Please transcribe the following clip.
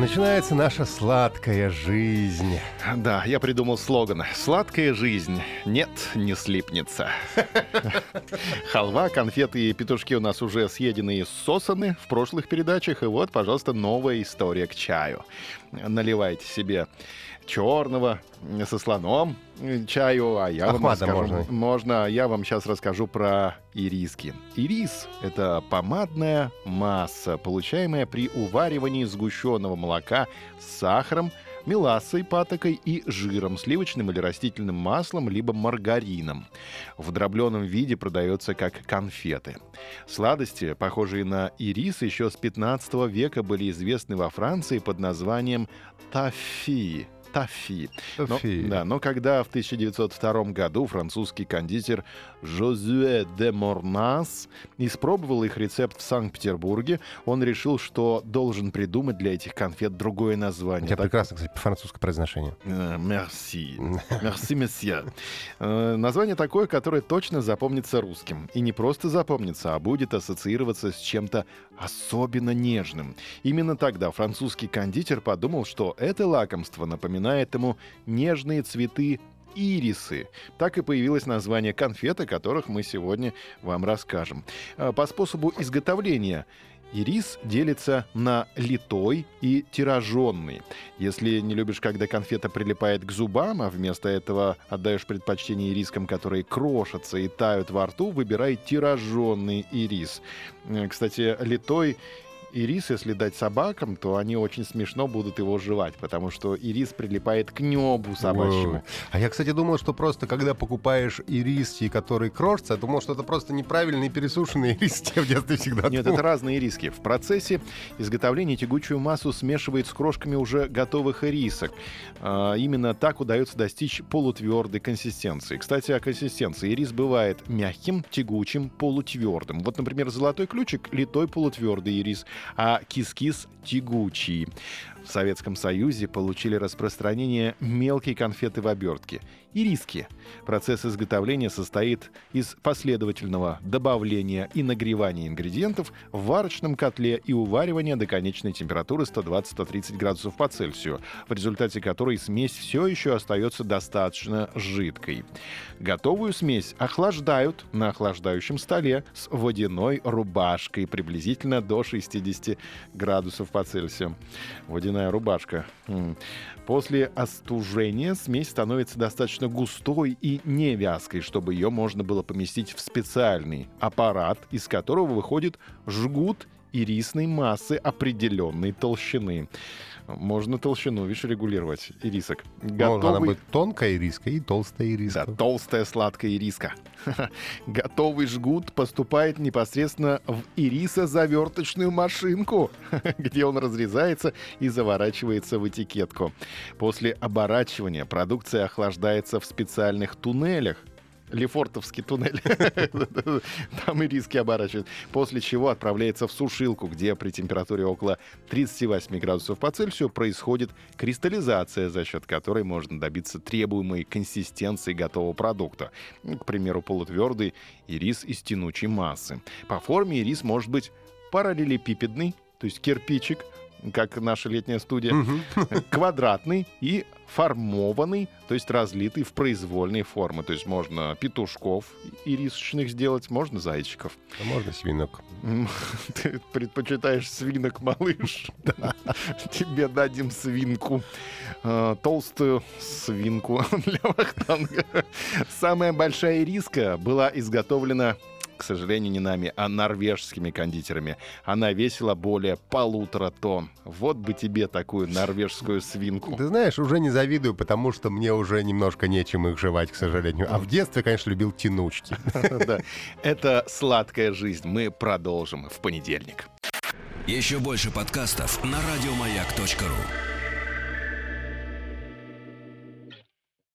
Начинается наша сладкая жизнь. Да, я придумал слоган «Сладкая жизнь. Нет, не слипнется». Халва, конфеты и петушки у нас уже съедены и сосаны в прошлых передачах. И вот, пожалуйста, новая история к чаю. Наливайте себе черного со слоном чаю, а я вам расскажу... можно. Можно, а я вам сейчас расскажу про ириски. Ирис — это помадная масса, получаемая при уваривании сгущенного молока с сахаром, мелассой, патокой и жиром, сливочным или растительным маслом, либо маргарином. В дробленом виде продается как конфеты. Сладости, похожие на ирис, еще с 15 века были известны во Франции под названием тафи. Тафи. Но- да, но когда в 1902 году французский кондитер Жозуэ де Морнас испробовал их рецепт в Санкт-Петербурге, он решил, что должен придумать для этих конфет другое название. тебя Так- прекрасно, кстати, французское произношение. Мерси. Мерси, месье. Название такое, которое точно запомнится русским. И не просто запомнится, а будет ассоциироваться с чем-то особенно нежным. Именно тогда французский кондитер подумал, что это лакомство напоминает ему нежные цветы ирисы. Так и появилось название конфет, о которых мы сегодня вам расскажем. Э, По способу изготовления Ирис делится на литой и тираженный. Если не любишь, когда конфета прилипает к зубам, а вместо этого отдаешь предпочтение ирискам, которые крошатся и тают во рту, выбирай тираженный ирис. Э, Кстати, литой ирис, если дать собакам, то они очень смешно будут его жевать, потому что ирис прилипает к небу собачьему. А я, кстати, думал, что просто когда покупаешь ириски, которые крошатся, я думал, что это просто неправильные пересушенные ириски. Я в детстве всегда Нет, думал. это разные риски. В процессе изготовления тягучую массу смешивает с крошками уже готовых ирисок. А, именно так удается достичь полутвердой консистенции. Кстати, о консистенции. Ирис бывает мягким, тягучим, полутвердым. Вот, например, золотой ключик — литой полутвердый ирис, а кис-кис — тягучий. В Советском Союзе получили распространение мелкие конфеты в обертке. Ириски. Процесс изготовления состоит из последовательного добавления и нагревания ингредиентов в варочном котле и уваривания до конечной температуры 120-130 градусов по Цельсию, в результате которой смесь все еще остается достаточно жидкой. Готовую смесь охлаждают на охлаждающем столе с водяной рубашкой приблизительно до 60 градусов по Цельсию. Водяная рубашка. М. После остужения смесь становится достаточно густой и не вязкой, чтобы ее можно было поместить в специальный аппарат, из которого выходит жгут ирисной массы определенной толщины. Можно толщину, видишь, регулировать ирисок. Она Готовый- быть тонкая ириска и толстая ириска. да, толстая сладкая ириска. Готовый жгут поступает непосредственно в ирисозаверточную машинку, где он разрезается и заворачивается в этикетку. После оборачивания продукция охлаждается в специальных туннелях, Лефортовский туннель. Там и риски оборачивают. После чего отправляется в сушилку, где при температуре около 38 градусов по Цельсию происходит кристаллизация, за счет которой можно добиться требуемой консистенции готового продукта. К примеру, полутвердый ирис из тянучей массы. По форме ирис может быть параллелепипедный, то есть кирпичик, как наша летняя студия, квадратный и формованный, то есть разлитый в произвольные формы. То есть можно петушков ирисочных сделать, можно зайчиков. А можно свинок. Ты предпочитаешь свинок, малыш? Тебе дадим свинку. Э, Толстую свинку для вахтанга. Самая большая ириска была изготовлена к сожалению, не нами, а норвежскими кондитерами. Она весила более полутора тонн. Вот бы тебе такую норвежскую свинку. Ты знаешь, уже не завидую, потому что мне уже немножко нечем их жевать, к сожалению. А в детстве, конечно, любил тянучки. Это сладкая жизнь. Мы продолжим в понедельник. Еще больше подкастов на радиомаяк.ру.